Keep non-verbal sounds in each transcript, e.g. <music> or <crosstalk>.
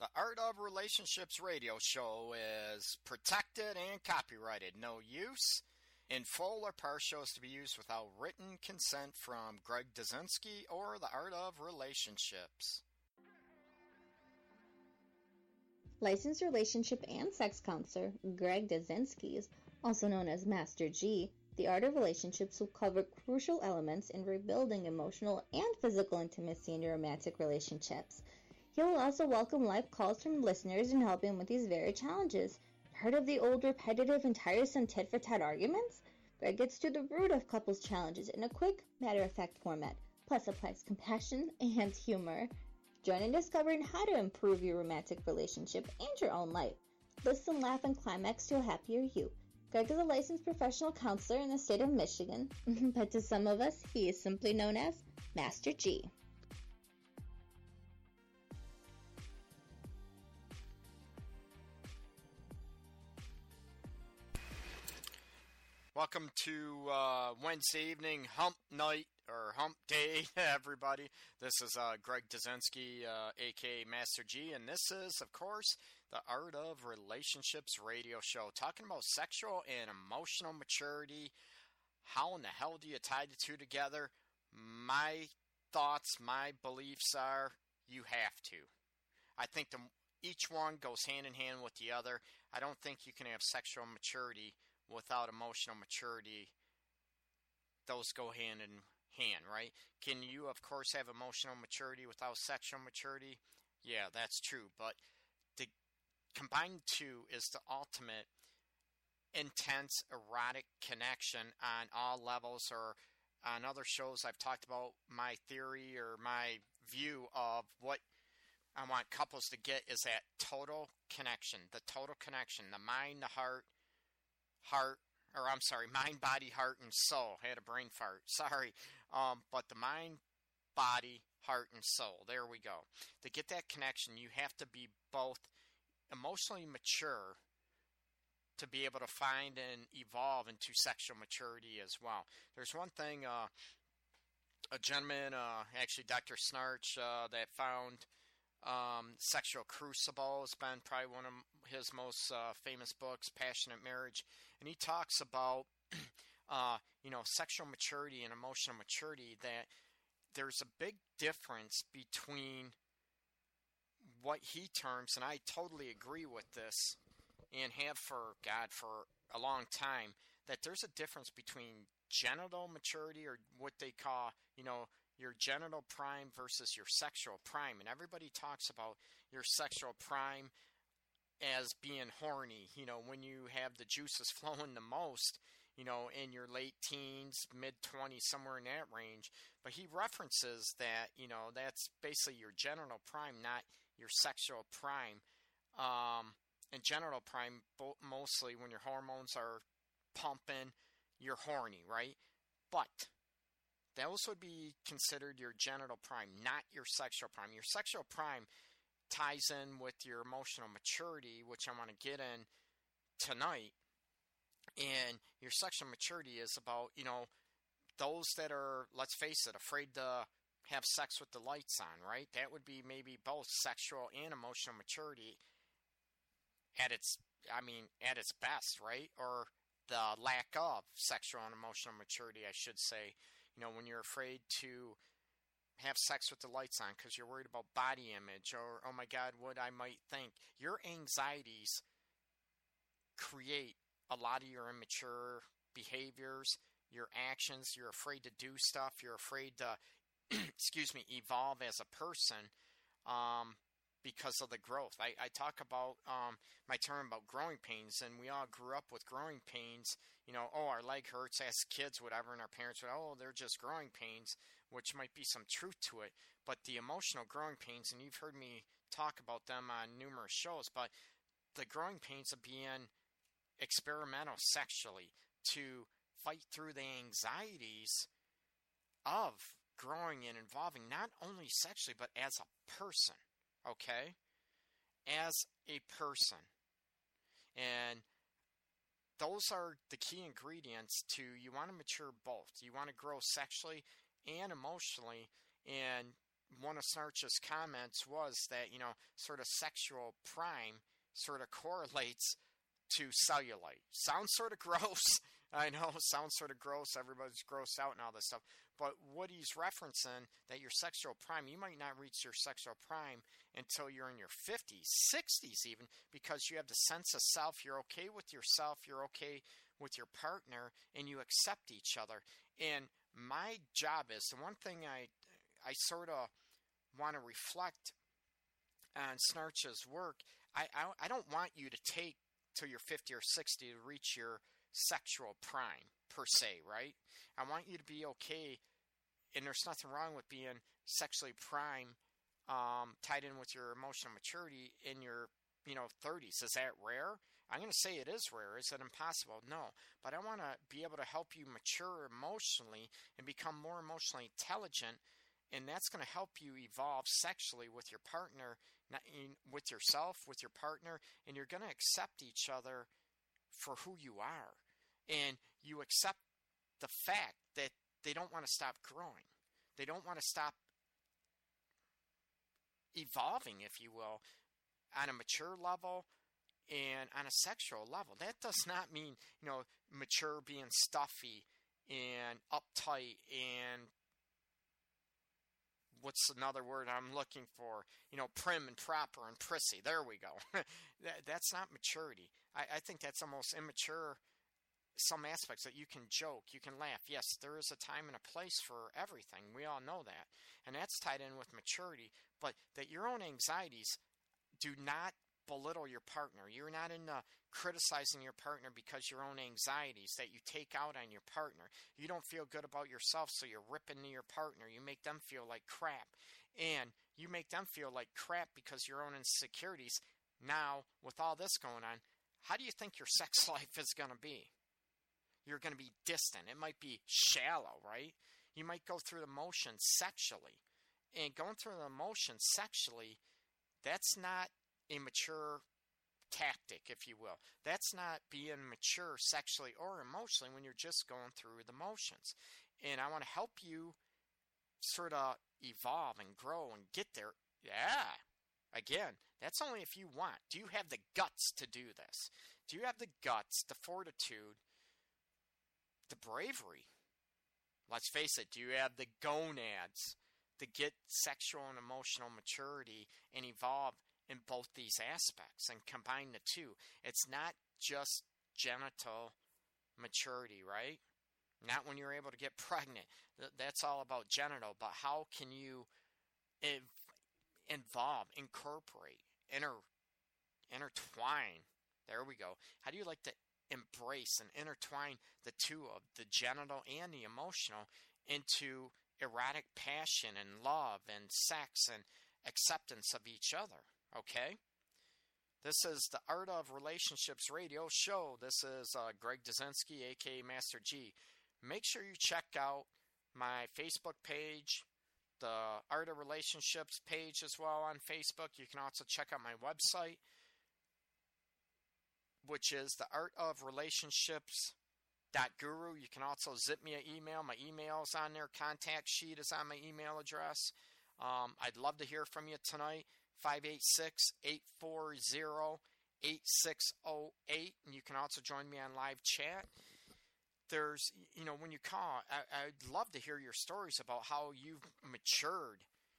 The Art of Relationships radio show is protected and copyrighted. No use in full or partial is to be used without written consent from Greg Dazinski or The Art of Relationships. Licensed relationship and sex counselor Greg Dazinski, also known as Master G, The Art of Relationships will cover crucial elements in rebuilding emotional and physical intimacy in your romantic relationships. He will also welcome live calls from listeners and help him with these very challenges. Heard of the old repetitive and tiresome tit for tat arguments? Greg gets to the root of couples' challenges in a quick, matter of fact format, plus applies compassion and humor. Join in discovering how to improve your romantic relationship and your own life. Listen, laugh, and climax to a happier you. Greg is a licensed professional counselor in the state of Michigan, <laughs> but to some of us, he is simply known as Master G. Welcome to uh, Wednesday evening hump night or hump day, <laughs> everybody. This is uh, Greg Dazinski, uh, aka Master G, and this is, of course, the Art of Relationships radio show, talking about sexual and emotional maturity. How in the hell do you tie the two together? My thoughts, my beliefs are you have to. I think the, each one goes hand in hand with the other. I don't think you can have sexual maturity without emotional maturity, those go hand in hand, right? Can you, of course, have emotional maturity without sexual maturity? Yeah, that's true. But the combined two is the ultimate intense erotic connection on all levels or on other shows I've talked about my theory or my view of what I want couples to get is that total connection, the total connection, the mind, the heart, heart, or I'm sorry, mind, body, heart, and soul. I had a brain fart. Sorry. Um, but the mind, body, heart, and soul. There we go. To get that connection, you have to be both emotionally mature to be able to find and evolve into sexual maturity as well. There's one thing, uh, a gentleman, uh, actually Dr. Schnarch, uh, that found um, Sexual Crucible has been probably one of his most uh, famous books, Passionate Marriage, and he talks about <clears throat> uh, you know sexual maturity and emotional maturity. That there's a big difference between what he terms, and I totally agree with this, and have for God for a long time. That there's a difference between genital maturity or what they call you know your genital prime versus your sexual prime. And everybody talks about your sexual prime as being horny, you know, when you have the juices <laughs> flowing the most, you know, in your late teens, mid 20s, somewhere in that range. But he references that, you know, that's basically your genital prime, not your sexual prime. Um, and genital prime, mostly when your hormones are pumping, you're horny, right? But those would be considered your genital prime, not your sexual prime. Your sexual prime ties in with your emotional maturity, which I want to get in tonight. And your sexual maturity is about, you know, those that are, let's face it, afraid to have sex with the lights on, right? That would be maybe both sexual and emotional maturity at its, I mean, at its best, right? Or the lack of sexual and emotional maturity, I should say. You know, when you're afraid to have sex with the lights on because you're worried about body image or, oh my God, what I might think. Your anxieties create a lot of your immature behaviors, your actions. You're afraid to do stuff. You're afraid to, <clears throat> excuse me, evolve as a person. Um, because of the growth. I, I talk about um, my term about growing pains, and we all grew up with growing pains. You know, oh, our leg hurts as kids, whatever, and our parents would, oh, they're just growing pains, which might be some truth to it. But the emotional growing pains, and you've heard me talk about them on numerous shows, but the growing pains of being experimental sexually to fight through the anxieties of growing and evolving, not only sexually, but as a person okay, as a person. And those are the key ingredients to you want to mature both. You want to grow sexually and emotionally. And one of Schnarch's comments was that, you know, sort of sexual prime sort of correlates to cellulite. Sounds sort of <laughs> gross. I know, sounds sort of gross. Everybody's grossed out and all this stuff. But what he's referencing that your sexual prime, you might not reach your sexual prime until you're in your 50s, 60s even, because you have the sense of self. You're okay with yourself. You're okay with your partner, and you accept each other. And my job is the one thing I, I sort of want to reflect on Schnarch's work. I, I, I don't want you to take till you're 50 or 60 to reach your sexual prime per se, right? I want you to be okay, and there's nothing wrong with being sexually prime, um, tied in with your emotional maturity in your you know 30s. Is that rare? I'm going to say it is rare. Is it impossible? No. But I want to be able to help you mature emotionally and become more emotionally intelligent. And that's going to help you evolve sexually with your partner, not with yourself, with your partner. And you're going to accept each other for who you are. And you accept the fact that they don't want to stop growing. They don't want to stop evolving, if you will, on a mature level and on a sexual level. That does not mean, you know, mature being stuffy and uptight and what's another word I'm looking for? You know, prim and proper and prissy. There we go. <laughs> that, that's not maturity. I, I think that's almost immature some aspects that you can joke, you can laugh. Yes, there is a time and a place for everything. We all know that. And that's tied in with maturity, but that your own anxieties do not belittle your partner. You're not into criticizing your partner because your own anxieties that you take out on your partner. You don't feel good about yourself, so you're ripping to your partner. You make them feel like crap. And you make them feel like crap because your own insecurities. Now, with all this going on, how do you think your sex <laughs> life is going to be? You're going to be distant. It might be shallow, right? You might go through the motions sexually. And going through the motions sexually, that's not a mature tactic, if you will. That's not being mature sexually or emotionally when you're just going through the motions. And I want to help you sort of evolve and grow and get there. Yeah. Again, that's only if you want. Do you have the guts to do this? Do you have the guts, the fortitude the bravery. Let's face it, do you have the gonads to get sexual and emotional maturity and evolve in both these aspects and combine the two? It's not just genital maturity, right? Not when you're able to get <laughs> pregnant. That's all about genital, but how can you involve, incorporate, inter, intertwine? There we go. How do you like to embrace and intertwine the two of the genital and the emotional into erotic passion and love and sex and acceptance of each other. Okay? This is the Art of Relationships radio show. This is uh, Greg Dazinski, aka Master G. Make sure you check out my Facebook page, the Art of Relationships page as well on Facebook. You can also check out my website, which is the art of relationships dot guru. You can also zip me an email. My email is on there. Contact sheet is on my email address. Um, I'd love to hear from you tonight. 586 840 8608. And you can also join me on live chat. There's, you know, when you call, I, I'd love to hear your stories about how you've matured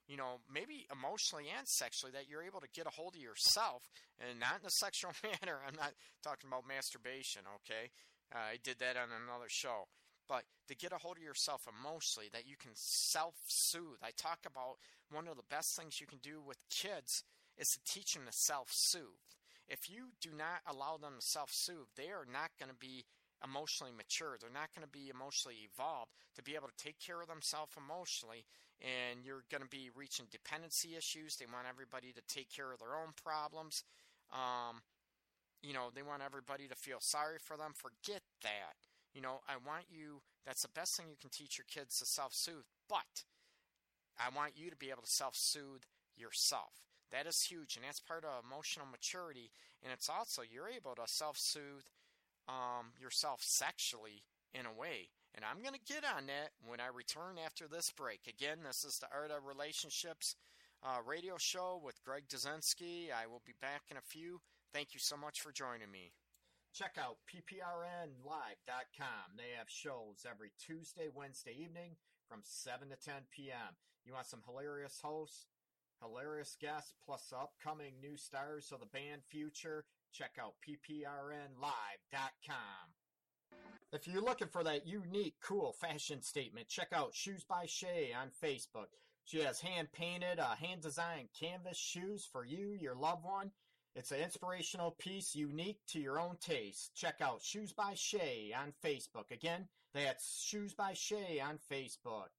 you know, maybe emotionally and sexually, that you're able to get a hold of yourself and not in a <laughs> sexual manner. I'm not talking about masturbation, okay? Uh, I did that on another show. But to get a hold of yourself emotionally, that you can self soothe. I talk about one of the best things you can do with kids is to teach them to self soothe. If you do not allow them to self soothe, they are not going to be emotionally mature. They're not going to be emotionally evolved to be able to take care of themselves emotionally. And you're going to be reaching dependency issues. They want everybody to take care of their own problems. Um, you know, they want everybody to feel sorry for them. Forget that. You know, I want you, that's the best thing you can teach your kids to self soothe. But I want you to be able to self soothe yourself. That is huge, and that's part of emotional maturity. And it's also, you're able to self soothe um, yourself sexually in a way. And I'm going to get on that when I return after this break. Again, this is the Art of Relationships uh, radio show with Greg Dudzinski. I will be back in a few. Thank you so much for joining me. Check out pprnlive.com. They have shows every Tuesday, Wednesday evening from 7 to 10 p.m. You want some hilarious hosts, hilarious guests, plus upcoming new stars of the band Future? Check out pprnlive.com. If you're looking for that unique, cool fashion statement, check out Shoes by Shay on Facebook. She has hand painted, uh, hand designed canvas shoes for you, your loved one. It's an inspirational piece unique to your own taste. Check out Shoes by Shay on Facebook. Again, that's Shoes by Shay on Facebook.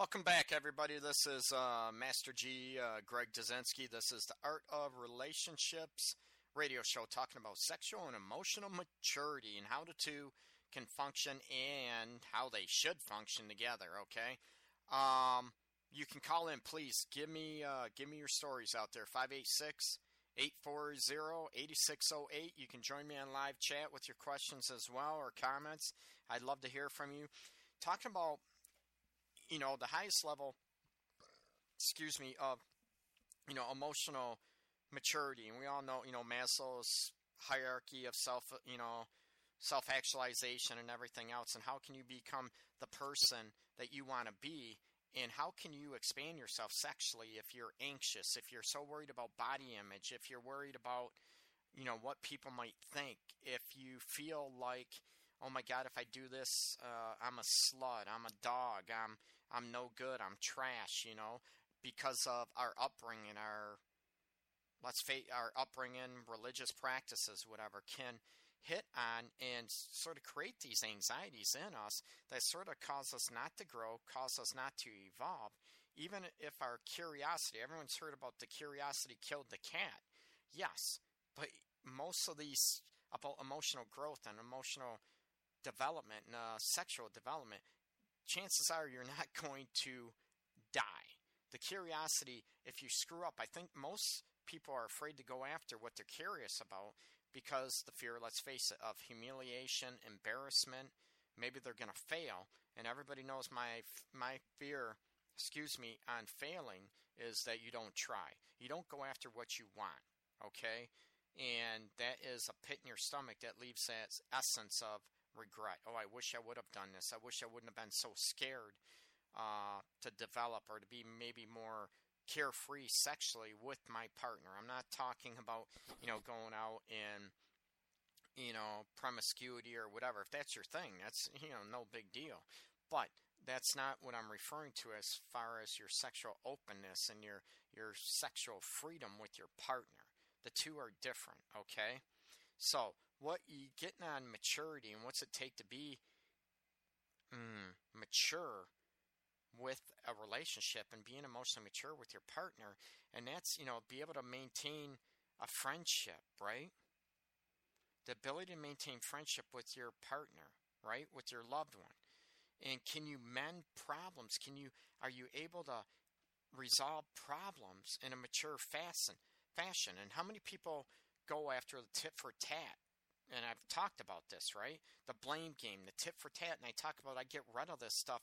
Welcome back, everybody. This is uh, Master G, uh, Greg Dudzinski. This is the Art of Relationships radio show talking about sexual and emotional maturity and how the two can function and how they should function together. Okay, um, you can call in, please. Give me uh, give me your stories out there. 586 840 8608. You can join me on live chat with your questions as well or comments. I'd love to hear from you. Talking about you know, the highest level, excuse me, of, you know, emotional maturity. And we all know, you know, Maslow's hierarchy of self, you know, self actualization and everything else. And how can you become the person that you want to be? And how can you expand yourself sexually if you're anxious, if you're so worried about body image, if you're worried about, you know, what people might think, if you feel like, oh my God, if I do this, uh, I'm a slut, I'm a dog, I'm I'm no good, I'm trash, you know, because of our upbringing, our let's face our upbringing, religious practices, whatever, can hit on and sort of create these anxieties in us that sort of cause us not to grow, cause us not to evolve, even if our curiosity, everyone's heard about the curiosity killed the cat. Yes, but most of these about emotional growth and emotional development and uh, sexual development, chances are you're not <laughs> going to die. The curiosity, if you screw up, I think most people are afraid to go after what they're curious about because the fear, let's face it, of humiliation, embarrassment, maybe they're going to fail. And everybody knows my my fear, excuse me, on failing is that you don't try. You don't go after what you want, okay? And that is a pit in your stomach that leaves that essence of regret. Oh, I wish I would have done this. I wish I wouldn't have been so scared uh, to develop or to be maybe more carefree sexually with my partner. I'm not talking about, you know, going out and, you know, promiscuity or whatever. If that's your thing, that's, you know, no big deal. But that's not what I'm referring to as far as your sexual openness and your your sexual freedom with your partner. The two are different, okay? So, what you getting on maturity and what's it take to be mm, mature with a relationship and being emotionally mature with your partner. And that's you know be able to maintain a friendship right? The ability to maintain friendship with your partner right? With your loved one. And can you mend problems? Can you are you able to resolve problems in a mature fashion fashion? And how many people go after the tit for tat and I've talked about this, right? The blame game, the tit for tat, and I talk about I get rid of this stuff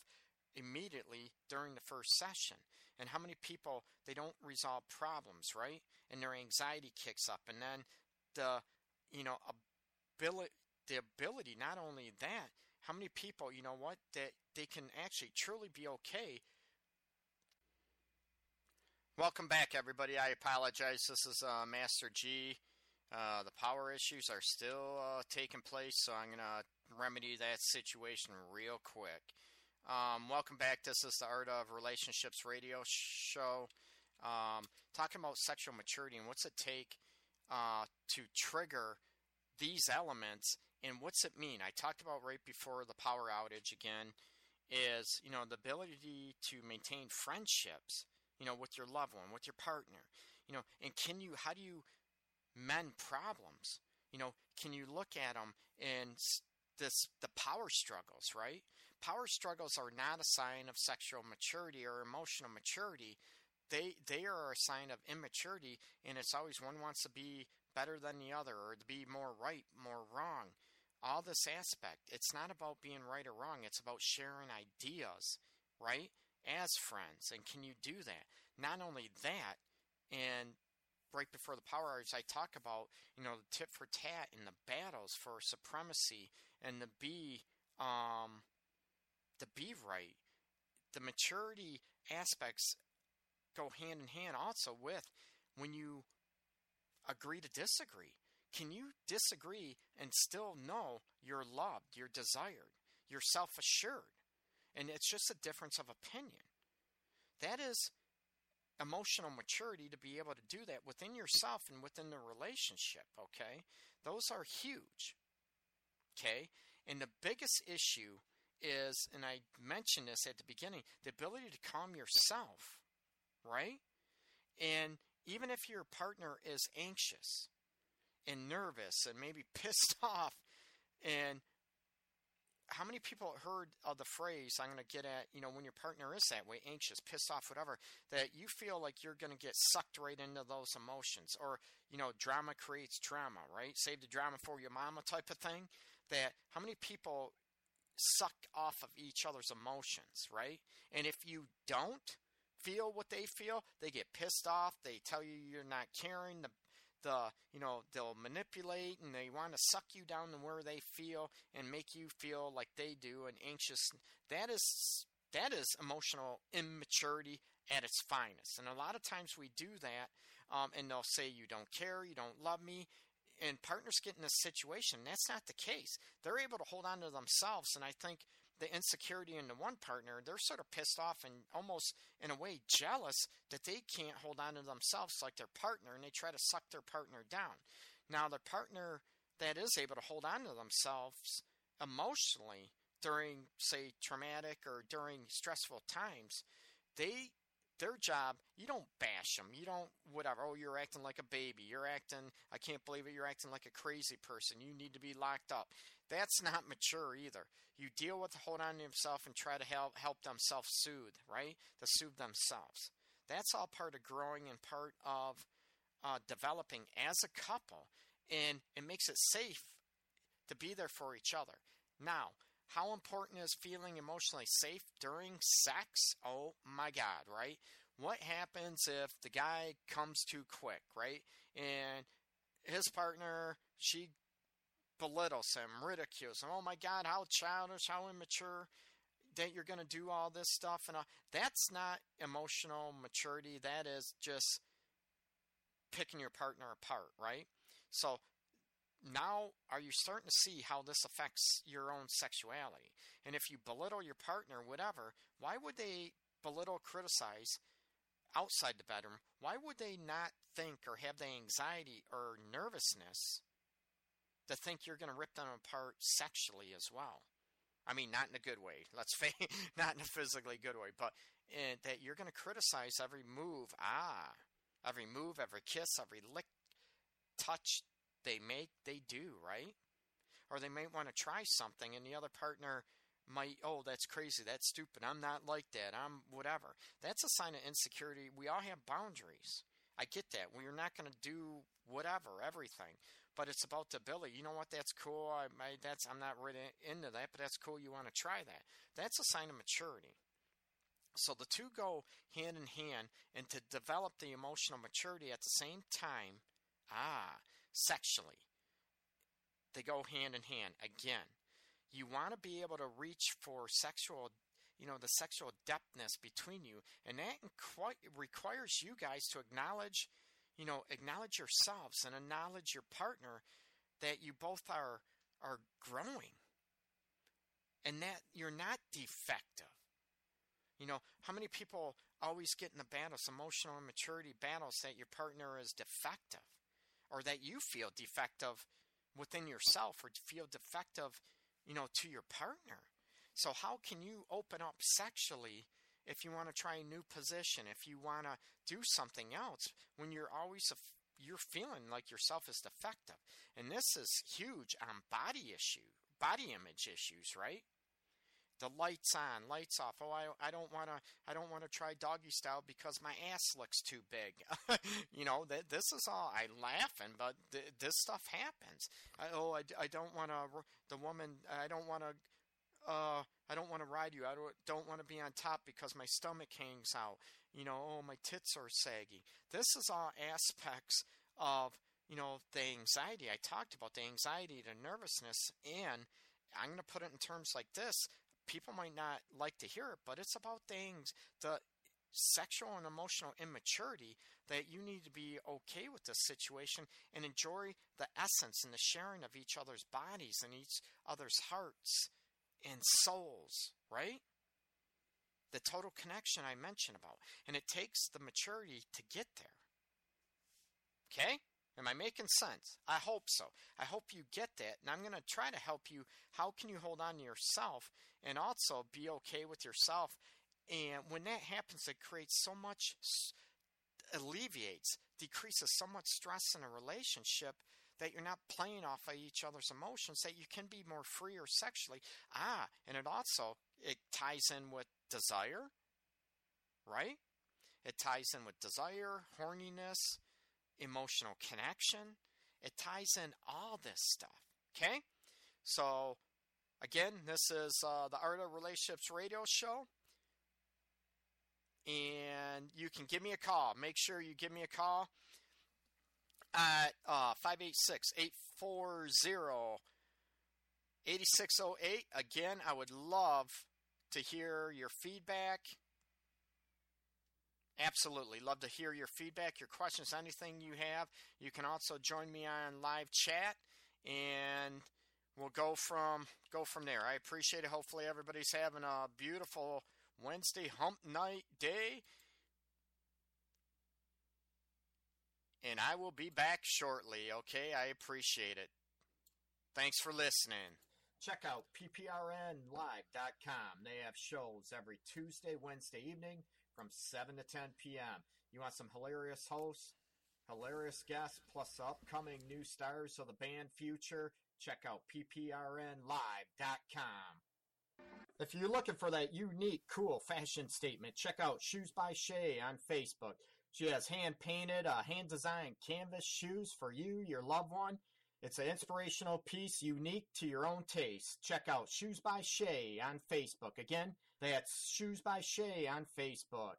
immediately during the first session. And how many people they don't resolve problems, right? And their anxiety kicks up, and then the you know ability the ability not only that how many people you know what that they can actually truly be okay welcome back everybody i apologize this is uh, master g uh, the power issues are still uh, taking place, so I'm going to remedy that situation real quick. Um, welcome back. This is the Art of Relationships radio show. Um, talking about sexual maturity and what's it take uh, to trigger these elements and what's it mean? I talked about right before the power outage again is, you know, the ability to maintain friendships, you know, with your loved one, with your partner, you know, and can you, how do you men problems. You know, can you look at them and this the power struggles, right? Power struggles are not a sign of sexual maturity or emotional maturity. They they are a sign of immaturity, and it's always one wants to be better than the other or to be more right, more wrong. All this aspect, it's not about being right or wrong. It's about sharing ideas, right? As friends, and can you do that? Not only that, and right before the power outage, I talk about you know the tit for tat and the battles for supremacy and the be um, the be right. The maturity aspects go hand in hand also with when you agree to disagree. Can you disagree and still know you're loved, you're desired, you're self assured? And it's just a difference of opinion. That is emotional maturity to be able to do that within yourself and within the relationship, okay? Those are huge, okay? And the biggest issue is, and I mentioned this at the beginning, the ability to calm yourself, right? And even if your partner is anxious and nervous and maybe <laughs> pissed off and how many people heard of the phrase I'm going to get at, you know, when your partner is that way, anxious, pissed off, whatever, that you feel like you're going to get sucked right into those emotions or, you know, drama creates drama, right? Save the drama for your mama type of thing. That how many people suck off of each other's emotions, right? And if you don't feel what they feel, they get pissed off, they tell you you're not caring, the the you know they'll manipulate and they want to suck you down to where they feel and make you feel like they do and anxious. That is that is emotional immaturity at its finest. And a lot of times we do that um, and they'll say you don't care you don't love me. And partners get in this situation. That's not the case. They're able to hold on to themselves and i think the insecurity in the one partner, they're sort of pissed off and almost in a way jealous that they can't hold on to themselves like their partner and they try to suck their partner down. Now, the partner that is able to hold on to themselves emotionally during, say, traumatic or during stressful times, they their job, you don't bash them. You don't, whatever. Oh, you're acting like a baby. You're acting, I can't believe it. You're acting like a crazy person. You need to be locked up. That's not mature either. You deal with hold on to yourself and try to help, help them self soothe, right? To soothe themselves. That's all part of growing and part of uh, developing as a couple. And it makes it safe to be there for each other. Now, how important is feeling emotionally safe during sex? Oh my God, right? What happens if the guy comes too quick, right? And his partner, she belittles him, ridicules him. Oh my God, how childish, how immature that you're going to do all this stuff and all. that's not emotional maturity. That is just picking your partner apart, right? So now are you starting to see how this affects your own sexuality? And if you belittle your partner, whatever, why would they belittle, criticize outside the bedroom? Why would they not think or have the anxiety or nervousness to think you're going to rip them apart sexually as well? I mean, not in a good way. Let's <laughs> face, not in a physically good way, but in, that you're going to criticize every move. Ah, every move, every kiss, every lick, touch, they make, they do, right? Or they might want to try something and the other partner might, oh, that's crazy, that's stupid, I'm not like that, I'm whatever. That's a sign of insecurity. We all have boundaries. I get that. We're not going to do whatever, everything. But it's about the ability. You know what? That's cool. I, I, that's I'm not really into that, but that's cool. You want to try that. That's a sign of maturity. So the two go hand in hand, and to develop the emotional maturity at the same time, ah, sexually. They go hand in hand. Again, you want to be able to reach for sexual, you know, the sexual depthness between you, and that requires you guys to acknowledge, you know, acknowledge yourselves and acknowledge your partner that you both are are growing, and that you're not defective. You know, how many people always get in the battles, emotional immaturity battles, that your partner is defective? or that you feel defective within yourself or feel defective, you know, to your partner. So how can you open up sexually if you want to try a new position, if you want to do something else when you're always you're feeling like yourself is defective. And this is huge on body issue, body image issues, right? the lights on, lights off. Oh, I, I don't want to I don't want to try doggy style because my ass looks too big. <laughs> you know, th- this is all I laughing, but th- this stuff happens. I, oh, I, I don't want to the woman I don't want to uh I don't want to ride you. I don't, don't want to be on top because my stomach hangs out. You know, oh, my tits are saggy. This is all aspects of, you know, the anxiety. I talked about the anxiety, the nervousness, and I'm going to put it in terms like this people might not like to hear it, but it's about things, the sexual and emotional immaturity that you need to be okay with the situation and enjoy the essence and the sharing of each other's bodies and each other's hearts and souls, right? The total connection I mentioned about. And it takes the maturity to get there. Okay? Am I making sense? I hope so. I hope you get that. And I'm going to try to help you. How can you hold on to yourself and also be okay with yourself? And when that happens, it creates so much, alleviates, decreases so much stress in a relationship that you're not playing off of each other's emotions, that you can be more free or sexually. Ah, and it also, it ties in with desire, right? It ties in with desire, horniness, emotional connection. It ties in all this stuff. Okay? So, again, this is uh, the Art of Relationships radio show. And you can give me a call. Make sure you give me a call at uh, 586 840 8608. Again, I would love to hear your feedback Absolutely. Love to hear your feedback, your questions, anything you have. You can also join me on live chat and we'll go from go from there. I appreciate it. Hopefully everybody's having a beautiful Wednesday hump night day. And I will be back shortly, okay? I appreciate it. Thanks for listening. Check out pprnlive.com. They have shows every Tuesday, Wednesday evening from 7 to 10 p.m. You want some hilarious hosts, hilarious guests, plus upcoming new stars of the band future? Check out pprnlive.com. If you're looking for that unique, cool fashion statement, check out Shoes by Shay on Facebook. She has hand painted, uh, hand designed canvas shoes for you, your loved one. It's an inspirational piece unique to your own taste. Check out Shoes by Shay on Facebook. Again, that's Shoes by Shay on Facebook.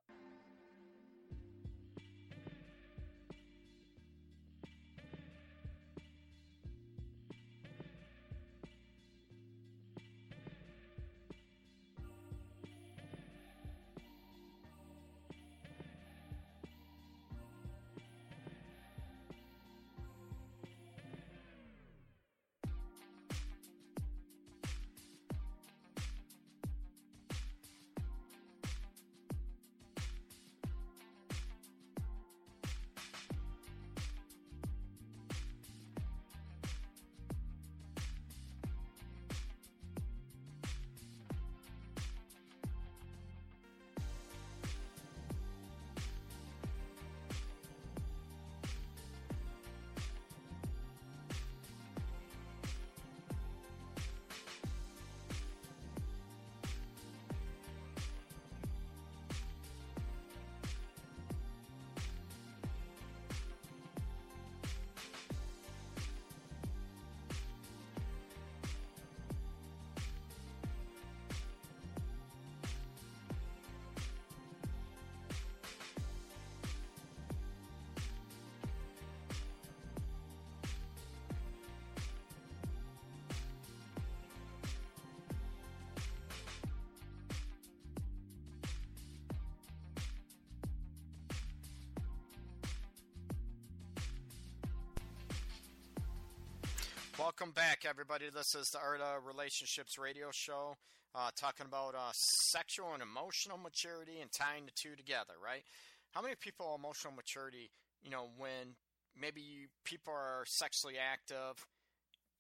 Welcome back, everybody. This is the Art of Relationships radio show, uh, talking about uh, sexual and emotional maturity and tying the two together, right? How many people emotional maturity, you know, when maybe people are sexually active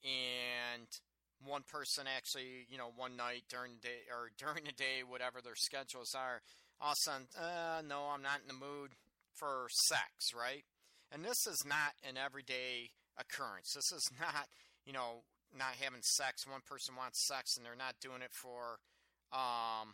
and one person actually, you know, one night during the day or during the day, whatever their schedules are, all of a sudden, uh, no, I'm not in the mood for sex, right? And this is not an everyday occurrence. This is <laughs> not you know, not having sex. One person wants sex and they're not doing it for, um,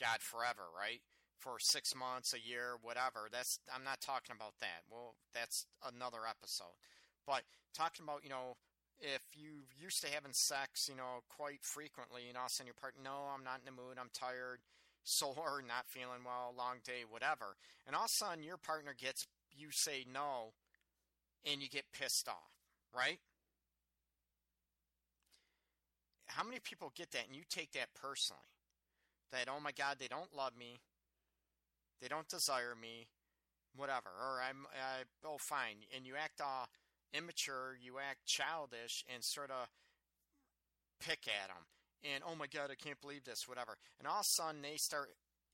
God, forever, right? For six months, a year, whatever. That's I'm not talking about that. Well, that's another episode. But talking about, you know, if you used to having sex, you know, quite frequently, and all of a sudden your partner, no, I'm not in the mood, I'm tired, sore, <laughs> not feeling well, long day, whatever. And all of a sudden your partner gets, you say no, and you get pissed off, right? How many people get that and you take that personally? That, oh my God, they don't love me. They don't desire me. Whatever. Or I'm, oh, fine. And you act uh, immature, you act childish, and sort of pick at them. And, oh my God, I can't believe this, whatever. And all of a sudden, they start,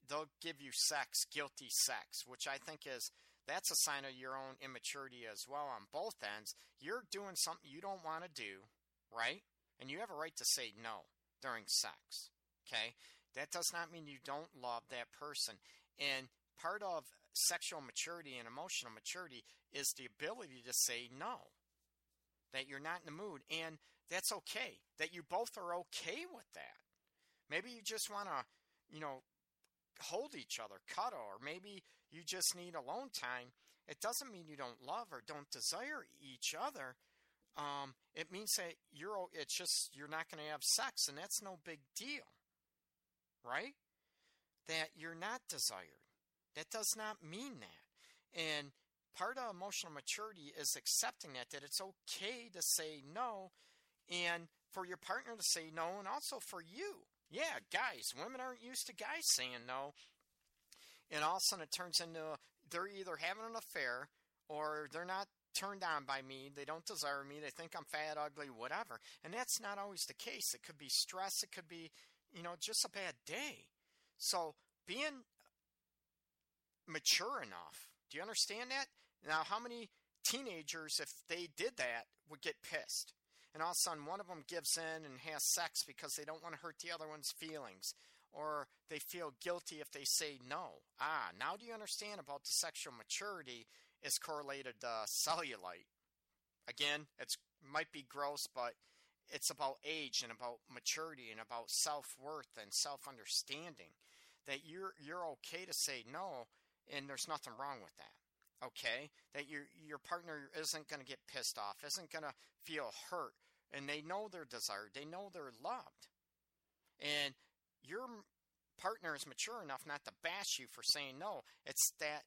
they'll give you sex, guilty sex, which I think is that's a sign of your own immaturity as well on both ends. You're doing something you don't want to do, right? And you have a right to say no during sex. Okay? That does not mean you don't love that person. And part of sexual maturity and emotional maturity is the ability to say no. That you're not in the mood. And that's okay. That you both are okay with that. Maybe you just want to, you know, hold each other, cuddle, or maybe you just need alone time. It doesn't mean you don't love or don't desire each other um, it means that you're it's just you're not going to have sex, and that's no big deal, right? That you're not desired. That does not mean that. And part of emotional maturity is accepting that that it's okay to say no, and for your partner to say no, and also for you. Yeah, guys, women aren't used to guys saying no. And all of a sudden it turns into they're either having an affair or they're not turned on by me. They don't desire me. They think I'm fat, ugly, whatever. And that's not always the case. It could be stress. It could be, you know, just a bad day. So being mature enough. Do you understand that? Now, how many teenagers, if they did that, would get pissed? And all of a sudden, one of them gives in and has sex because they don't want to hurt the other one's feelings. or they feel guilty if they say no. Ah, now do you understand about the sexual maturity is correlated to cellulite? Again, it might be gross, but it's about age and about maturity and about self-worth and self-understanding that you're you're okay to say no and there's nothing wrong with that okay? That your your partner isn't going to get pissed off isn't going to feel hurt and they know they're desired they know they're loved. And your partner is mature enough not to bash you for saying no. It's that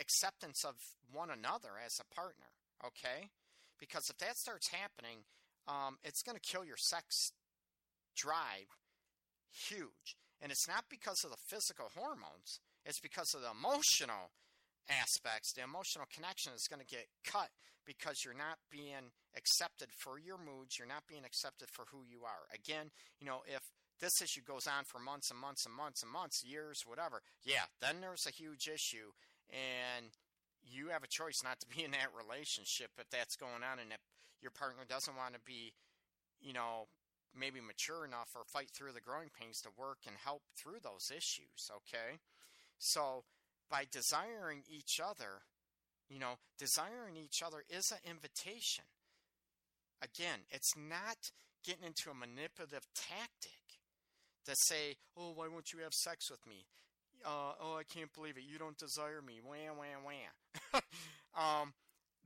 acceptance of one another as a partner okay? Because if that starts happening um, it's going to kill your sex drive huge. And it's not because of the physical hormones it's because of the emotional aspects, the emotional connection is going to get cut because you're not being accepted for your moods, you're not being accepted for who you are. Again, you know, if this issue goes on for months and months and months and months, years, whatever, yeah, then there's a huge issue and you have a choice not to be in that relationship if that's going on and if your partner doesn't want to be, you know, maybe mature enough or fight through the growing pains to work and help through those issues, okay? So, by desiring each other, you know, desiring each other is an invitation. Again, it's not getting into a manipulative tactic to say, oh, why won't you have sex with me? Uh, oh, I can't believe it. You don't desire me. Wham, wham, wham. <laughs> um,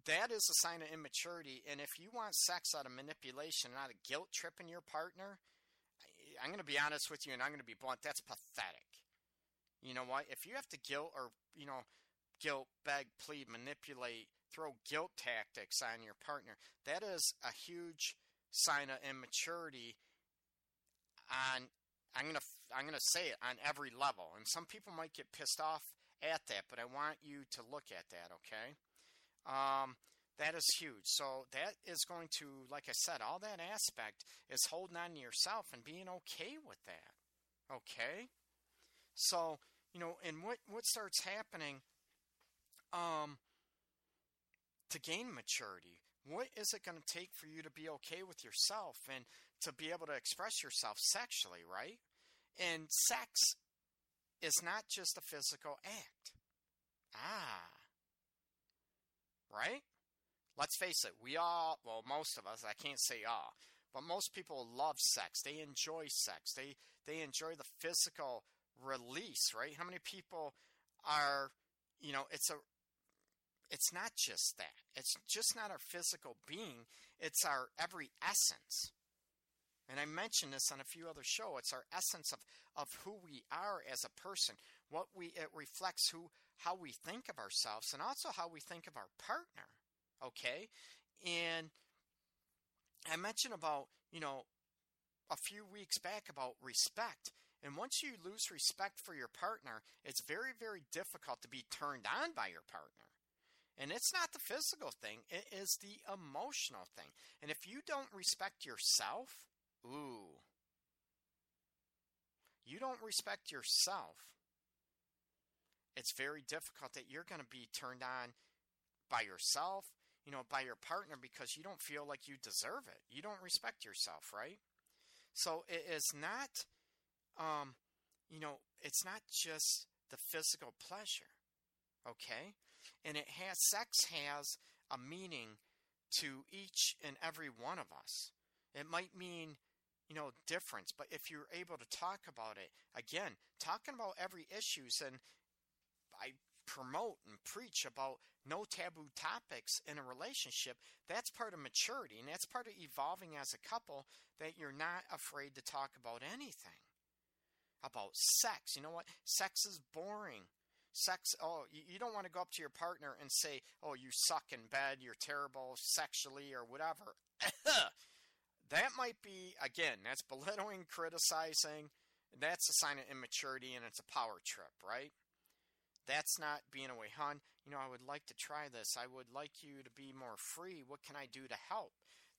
that is a sign of immaturity. And if you want sex out of manipulation, not a guilt tripping your partner, I'm going to be honest with you and I'm going to be blunt. That's pathetic. You know what? If you have to guilt or, you know, guilt, beg, plead, manipulate, throw guilt tactics on your partner, that is a huge sign of immaturity on I'm going to I'm going to say it on every level. And some people might get pissed off at that, but I want you to look at that, okay? Um, that is huge. So that is going to, like I said, all that aspect is holding on to yourself and being okay with that. Okay? So you know, and what what starts happening um, to gain maturity? What is it going to take for you to be okay with yourself and to be able to express yourself sexually, right? And sex is not just a physical act. Ah. Right? Let's face it, we all, well, most of us, I can't say all, but most people love sex. They enjoy sex. They they enjoy the physical release, right? How many people are, you know, it's a it's not just that. It's just not our physical being, it's our every essence. And I mentioned this on a few other shows. It's our essence of, of who we are as a person. What we it reflects who how we think of ourselves and also how we think of our partner. Okay? And I mentioned about, you know, a few weeks back about respect. And once you lose respect for your partner, it's very, very difficult to be turned on by your partner. And it's not the physical thing, it is the emotional thing. And if you don't respect yourself, ooh, you don't respect yourself, it's very difficult that you're going to be turned on by yourself, you know, by your partner because you don't feel like you deserve it. You don't respect yourself, right? So it is not um, you know, it's not just the physical pleasure, okay? And it has, sex has a meaning to each and every one of us. It might mean, you know, difference, but if you're able to talk about it, again, talking about every issues and I promote and preach about no taboo topics in a relationship, that's part of maturity and that's part of evolving as a couple that you're not afraid to talk about anything about sex. You know what? Sex is boring. Sex, oh, you, don't want to go up to your partner and say, oh, you suck in bed, you're terrible sexually, or whatever. <laughs> that might be, again, that's belittling, criticizing. That's a sign of immaturity and it's a power trip, right? That's not being a way, hon. You know, I would like to try this. I would like you to be more free. What can I do to help?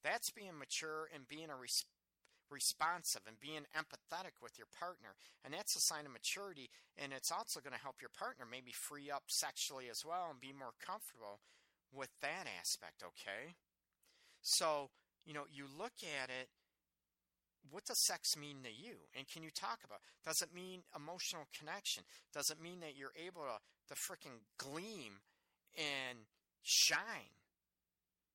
That's being mature and being a res- responsive and being empathetic with your partner. And that's a sign of maturity. And it's also going to help your partner maybe free up sexually as well and be more comfortable with that aspect, okay? So, you know, you look at it what does sex mean to you? And can you talk about? Does it mean emotional connection? Does it mean that you're able to to freaking gleam and shine?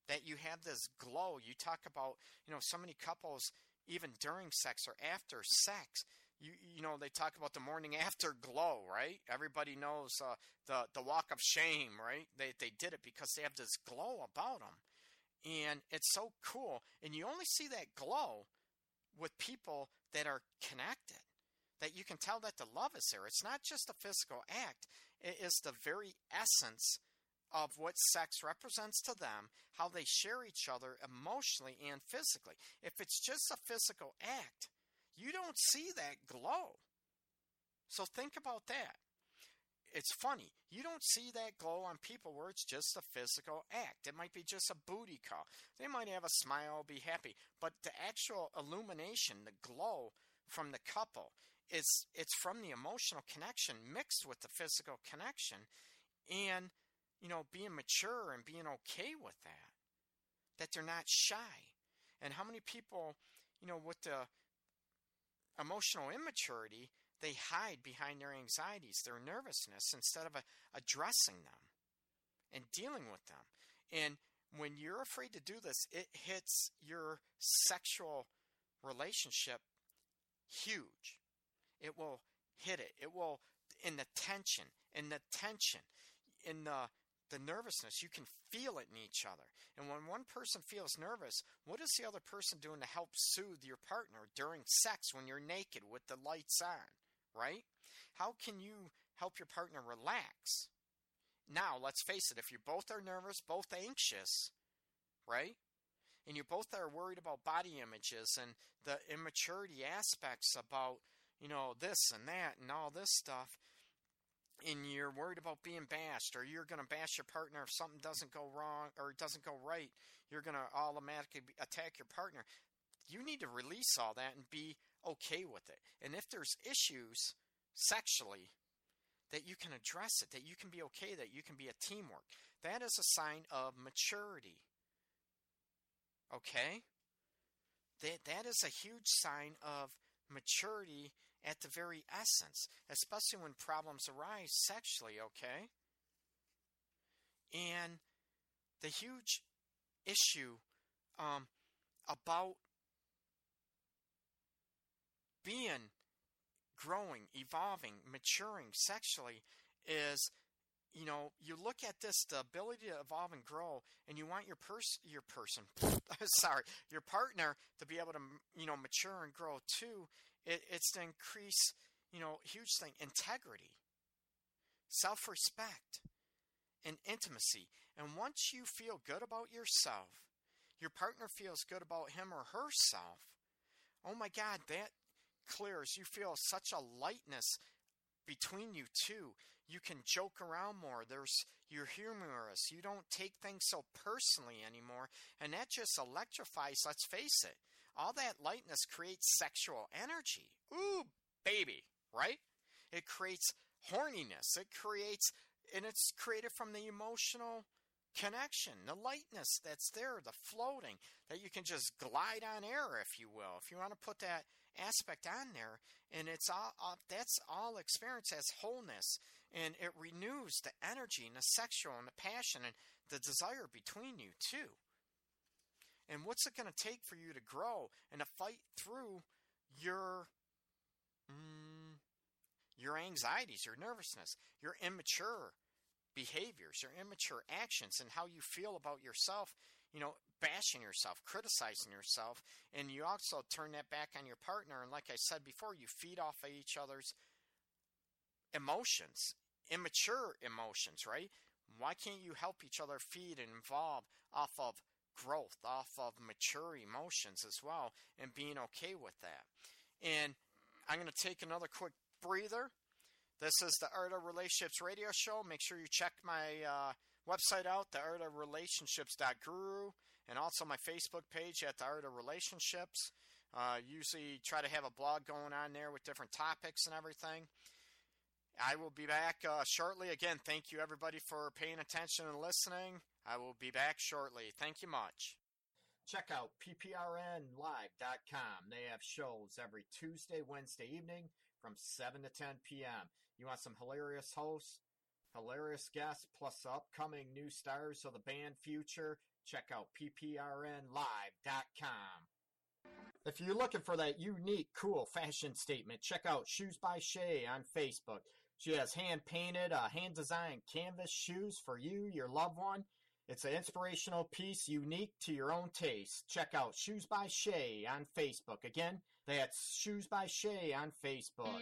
That you have this glow. You talk about, you know, so many couples even during sex or after sex, you you know they talk about the morning <laughs> after glow, right? Everybody knows uh, the the walk of shame, right? They they did it because they have this glow about them, and it's so cool. And you only see that glow with people that are connected. That you can tell that the love is there. It's not just a physical act; it is the very essence of what sex represents to them, how they share each other emotionally and physically. If it's just a physical act, you don't see that glow. So think about that. It's funny. You don't see that glow on people where it's just a physical act. It might be just a booty call. They might have a smile, be happy. But the actual illumination, the glow from the couple, is it's from the emotional connection mixed with the physical connection. And you know, being mature and being okay with that. That they're not shy. And how many people, you know, with the emotional immaturity, they hide behind their anxieties, their nervousness, instead of uh, addressing them and dealing with them. And when you're afraid to do this, it hits your sexual relationship huge. It will hit it. It will, in the tension, in the tension, in the the nervousness. You can feel it in each other. And when one person feels nervous, what is the other person doing to help soothe your partner during sex when you're naked with the lights on, right? How can you help your partner relax? Now, let's face it, if you both are nervous, both anxious, right? And you both are worried about body images and the immaturity aspects about, you know, this and that and all this stuff, and you're worried about being bashed or you're going to bash your partner if something doesn't go wrong or it doesn't go right you're going to automatically attack your partner you need to release all that and be okay with it. And if there's issues sexually that you can address it that you can be okay that you can be a teamwork that is a sign of maturity. Okay? That that is a huge sign of maturity at the very essence, especially when problems arise sexually, okay? And the huge issue um, about being growing, evolving, maturing sexually is you know, you look at this, the ability to evolve and grow, and you want your person, your person, <laughs> sorry, your partner to be able to, you know, mature and grow too. It, it's to increase, you know, huge thing, integrity, self-respect, and intimacy. And once you feel good about yourself, your partner feels good about him or herself. Oh my God, that clears. You feel such a lightness between you two. You can joke around more. There's you're humorous. You don't take things so personally anymore, and that just electrifies. Let's face it. All that lightness creates sexual energy. Ooh, baby, right? It creates horniness. It creates, and it's created from the emotional connection, the lightness that's there, the floating, that you can just glide on air, if you will. If you want to put that aspect on there, and it's all, all that's all experience as wholeness, and it renews the energy and the sexual and the passion and the desire between you too. And what's it going to take for you to grow and to fight through your mm, your anxieties, your nervousness, your immature behaviors, your immature actions, and how you feel about yourself? You know, bashing yourself, criticizing yourself, and you also turn that back on your partner. And like I said before, you feed off of each other's emotions, immature emotions, right? Why can't you help each other feed and evolve off of growth, off of mature emotions as well, and being okay with that. And I'm going to take another quick breather. This is the Art of Relationships radio show. Make sure you check my uh, website out, the Art of Relationships.guru, and also my Facebook page at the Art of Relationships. Uh, usually try to have a blog going on there with different topics and everything. I will be back uh, shortly. Again, thank you everybody for paying attention and listening. I will be back shortly. Thank you much. check out pprnlive.com. They have shows every Tuesday, Wednesday evening from 7 to 10 p.m. You want some hilarious hosts, hilarious guests, plus upcoming new stars of the band future? Check out pprnlive.com. If you're looking for that unique, cool fashion statement, check out Shoes by Shay on Facebook. She has hand painted, uh, hand designed canvas shoes for you, your loved one. It's an inspirational piece unique to your own taste. Check out Shoes by Shay on Facebook. Again, that's Shoes by Shay on Facebook.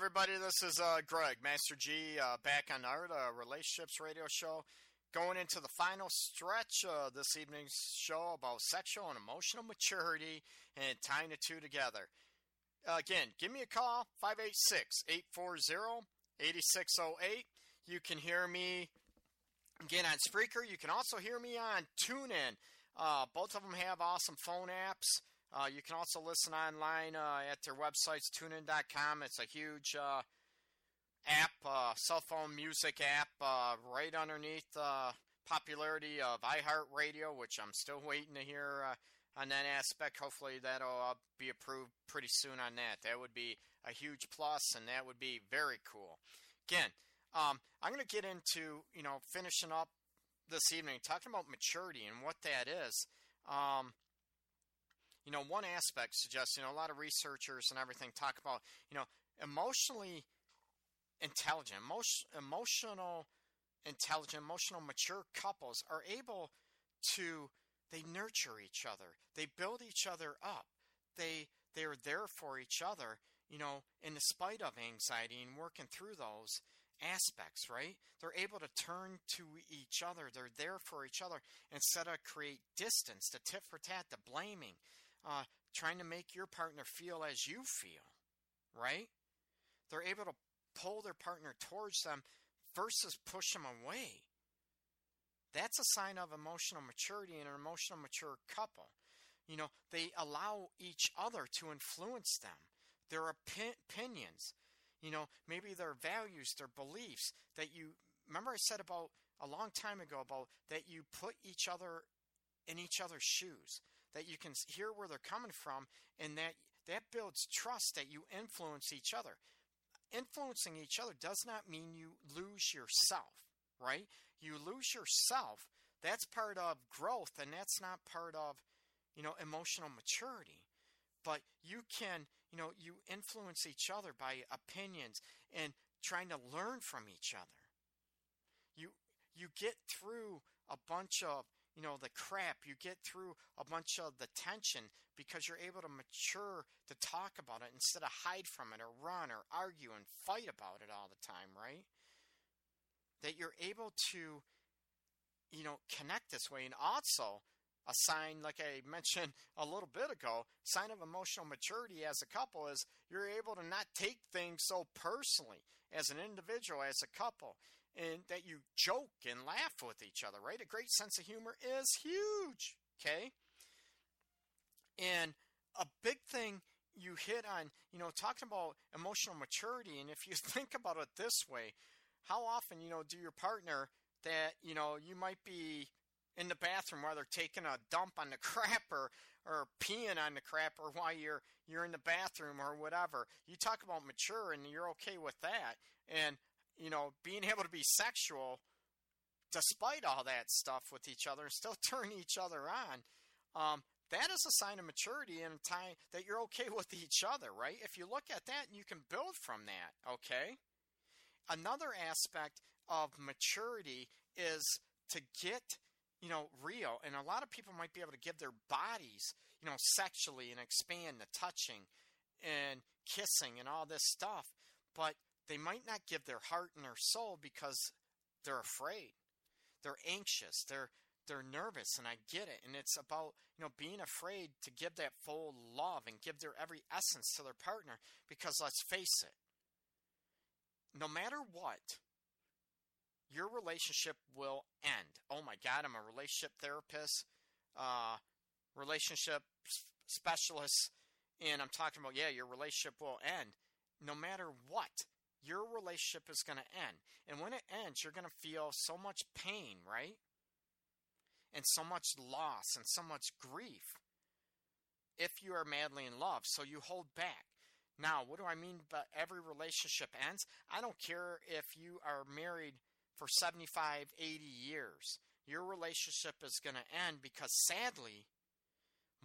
Everybody, this is uh, Greg, Master G, uh, back on Art, uh, Relationships Radio Show. Going into the final stretch of this evening's show about sexual and emotional maturity and tying the two together. again, give me a call, 586 840 8608. You can hear me again on Spreaker. You can also hear me on TuneIn. Uh, both of them have awesome phone apps. Uh, you can also listen online uh, at their websites, tunein.com. It's a huge uh, app, uh, cell phone music app, uh, right underneath the popularity of iHeartRadio, which I'm still <laughs> waiting to hear uh, on that aspect. Hopefully, that'll uh, be approved pretty soon on that. That would be a huge plus, and that would be very cool. Again, um, I'm going to get into you know finishing up this evening talking about maturity and what that is. Um, you know, one aspect suggests, you know, a lot of researchers and everything talk about, you know, emotionally intelligent, emotion, emotional, intelligent, emotional, mature couples are able to, they nurture each other. They build each other up. They, they're there for each other, you know, in spite of anxiety and working through those aspects, right? They're able to turn to each other. They're there for each other instead of create distance, the tit for tat, the blaming, uh, trying to make your partner feel as you feel, right? They're able to pull their partner towards them versus push them away. That's a sign of emotional maturity in an emotional mature couple. You know, they allow each other to influence them, their opi- opinions, you know, maybe their values, their beliefs that you remember I said about a long time ago about that you put each other in each other's shoes. That you can hear where they're coming from and that that builds trust that you influence each other. Influencing each other does not mean you lose yourself right? You lose yourself that's part of growth and that's not part of you know emotional maturity. But you can you know you influence each other by opinions and trying to learn from each other. You you get through a bunch of you know the crap you get through a bunch of the tension because you're able to mature to talk about it instead of hide from it or run or argue and fight about it all the time right? That you're able to you know connect this way and also a sign like i <laughs> mentioned a little bit ago sign of emotional maturity as a couple is you're able to not take things so personally as an individual as a couple and that you joke and laugh with each other right a great sense of humor is huge okay and a big thing you hit on you know talking about emotional maturity and if you <laughs> think about it this way how often you know do your partner that you know you might be in the bathroom while they're taking a dump on the <laughs> crap or or peeing on the crap or while you're you're in the bathroom or whatever. You talk about mature and you're okay with that and you know being able to be sexual despite all that stuff with each other and still <laughs> turn each other on. Um, that is a sign of maturity and time that you're okay <laughs> with each other, right? If you look at that, and you can build from that, okay? Another aspect of maturity is to get you know, real. And a lot of people might be able to give their bodies, you know, sexually and expand the touching and kissing and all this stuff, but they might not give their heart and their soul because they're afraid. They're anxious. They're they're nervous and I get it. And it's about, you know, being afraid to give that full love and give their every essence to their partner because let's face it. No matter what, your relationship will end. Oh my God, I'm a relationship therapist, uh, relationship specialist, and I'm talking about, yeah, your relationship will end. No matter what, your relationship is going to end. And when it ends, you're going to feel so much pain, right? And so much loss and so much grief if you are madly in love. So you hold back. Now, what do I mean by every relationship ends? I don't care if you are married for 75, 80 years. Your relationship is going to end because sadly,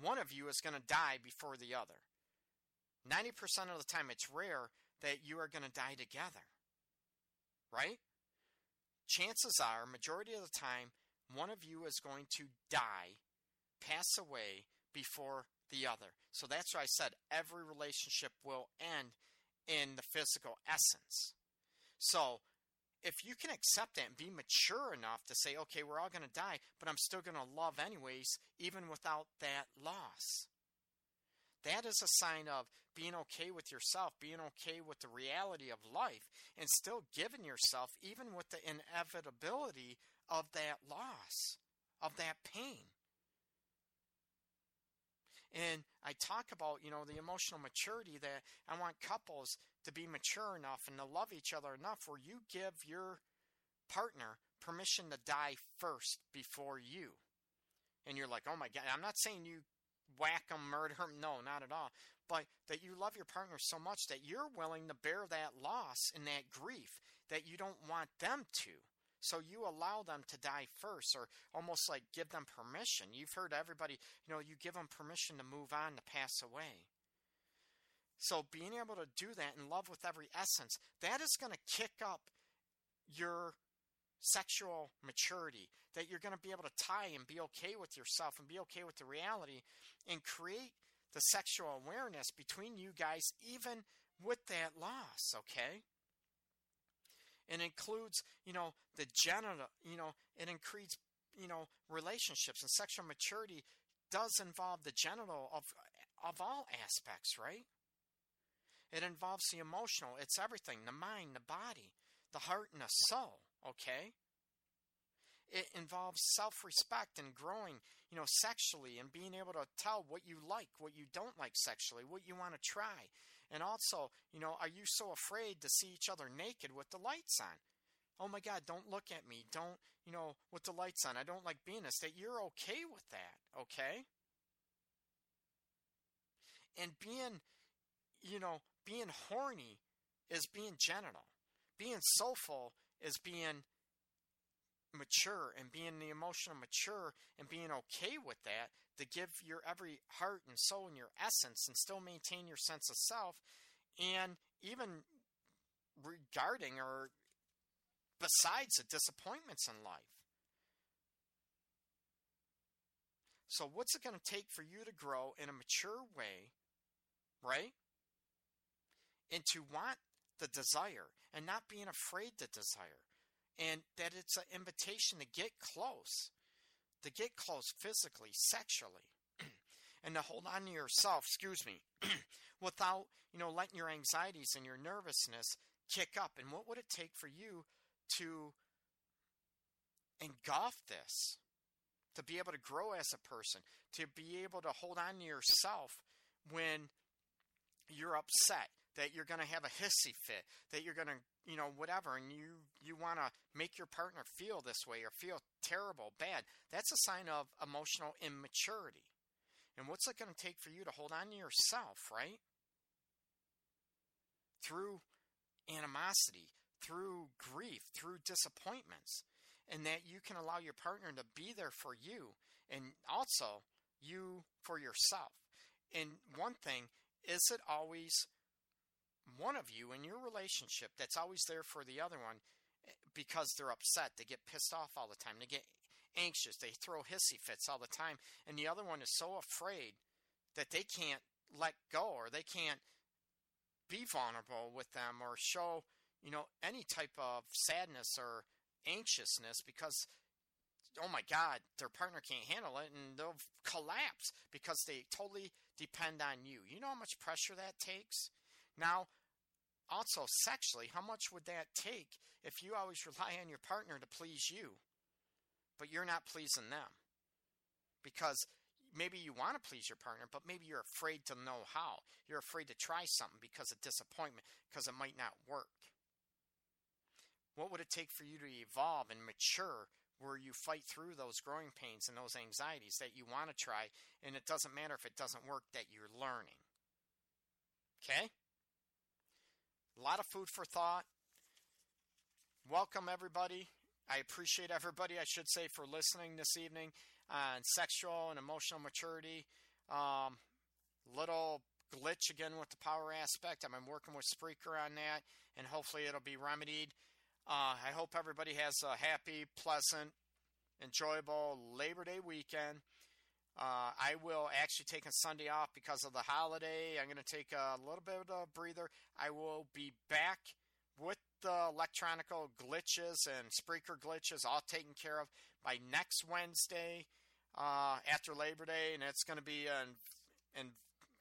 one of you is going to die before the other. 90% of the time, it's rare that you are going to die together. Right? Chances are, majority of the time, one of you is going to die, pass away before the other. So that's why I said every relationship will end in the physical essence. So if you can accept that and be mature enough to say, okay, we're all going to die, but I'm still going to love anyways, even without that loss. That is a sign of being okay with yourself, being okay with the reality of life, and still giving yourself, even with the inevitability of that loss, of that pain. And I talk about, you know, the emotional maturity that I want couples to be mature enough and to love each other enough where you give your partner permission to die first before you. And you're like, oh my God, I'm not saying you whack them, murder them. No, not at all. But that you love your partner so much that you're willing to bear that loss and that grief that you don't want them to. So you allow them to die first, or almost like give them permission. You've heard everybody, you know, you give them permission to move on, to pass away. So being able to do that in love with every essence, that is going to kick up your sexual maturity. That you're going to be able to tie and be okay with yourself and be okay with the reality and create the sexual awareness between you guys, even with that loss, okay? It includes, you know, the genital, you know, it increases, you know, relationships and sexual maturity does involve the genital of of all aspects, right? It involves the emotional, it's everything, the mind, the body, the heart and the soul, okay? It involves self-respect and growing, you know, sexually and being able to tell what you like, what you don't like sexually, what you want to try. And also, you know, are you so afraid to see each other naked with the lights on? Oh my God, don't look at me. Don't, you know, with the lights on. I don't like being this. That you're okay with that, okay? and being, you know, being horny is being genital. Being soulful is being mature and being the emotional mature and being okay with that to give your every heart and soul and your essence and still maintain your sense of self and even regarding or besides the disappointments in life. So, what's it going to take for you to grow in a mature way, right? And to want the desire and not being afraid to desire. And that it's an invitation to get close, to get close physically, sexually, <clears throat> and to hold on to yourself, excuse me, <clears throat> without, you know, letting your anxieties and your nervousness kick up. And what would it take for you to engulf this? To be able to grow as a person, to be able to hold on to yourself when you're upset, that you're going to have a hissy fit, that you're going to, you know, whatever, and you you want to make your partner feel this way or feel terrible, bad. That's a sign of emotional immaturity. And what's it going to take for you to hold on to yourself, right? Through animosity, through grief, through disappointments, and that you can allow your partner to be there for you and also you for yourself. And one thing, is it always one of you in your relationship that's always there for the other one eh, because they're upset, they get pissed off all the time, they get anxious, they throw hissy fits all the time, and the other one is so afraid that they can't let go or they can't be vulnerable with them or show, you know, any type of sadness or anxiousness because oh my god their partner can't handle it and they'll collapse because they totally depend on you. You know how much pressure that takes now also sexually how much would that take if you always rely on your partner to please you but you're not pleasing them because maybe you want to please your partner but maybe you're afraid to know how you're afraid to try something because of disappointment because it might not work what would it take for you to evolve and mature where you fight through those growing pains and those anxieties that you want to try, and it doesn't matter if it doesn't work, that you're learning? Okay? A lot of food for thought. Welcome, everybody. I appreciate everybody, I should say, for listening this evening on sexual and emotional maturity. Um, little glitch again with the power aspect. I've been working with Spreaker on that, and hopefully it'll be remedied. Uh, I hope everybody has a happy, pleasant, enjoyable Labor Day weekend. Uh, I will actually take a Sunday off because of the holiday. I'm going to take a little bit of a breather. I will be back with the electronical glitches and Spreaker glitches all taken care of by next Wednesday uh, after Labor Day, and it's going to be an, an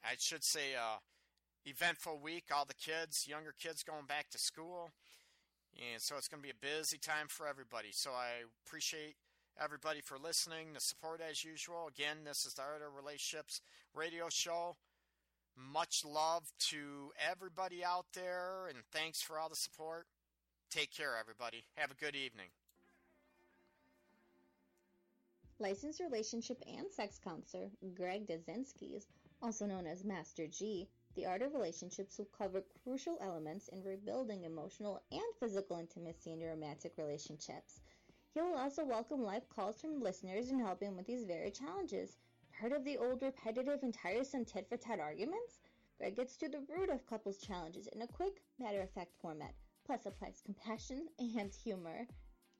I should say, a eventful week. All the kids, younger kids, going back to school. And so it's going to be a busy time for everybody. So I appreciate everybody for listening, the support as usual. Again, this is the Art of Relationships radio show. Much love to everybody out there, and thanks for all the support. Take care, everybody. Have a good evening. Licensed relationship and sex counselor Greg Dazinskis, also known as Master G, the art of relationships will cover crucial elements in rebuilding emotional and physical intimacy in your romantic relationships. He will also welcome live calls from listeners and help him with these very challenges. Heard of the old repetitive and tiresome tit for tat arguments? Greg gets to the root of couples' challenges in a quick, matter of fact format, plus applies compassion and humor.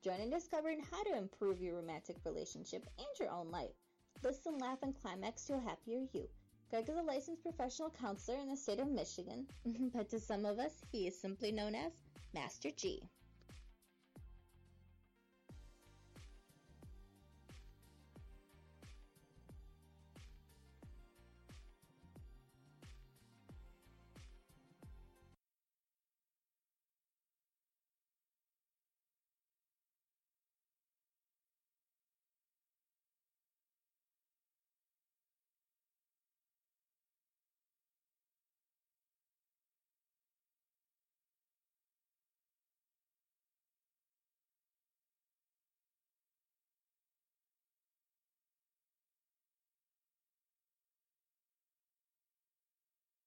Join in discovering how to improve your romantic relationship and your own life. Listen, laugh, and climax to a happier you. Greg is a licensed professional counselor in the state of Michigan, <laughs> but to some of us, he is simply known as Master G.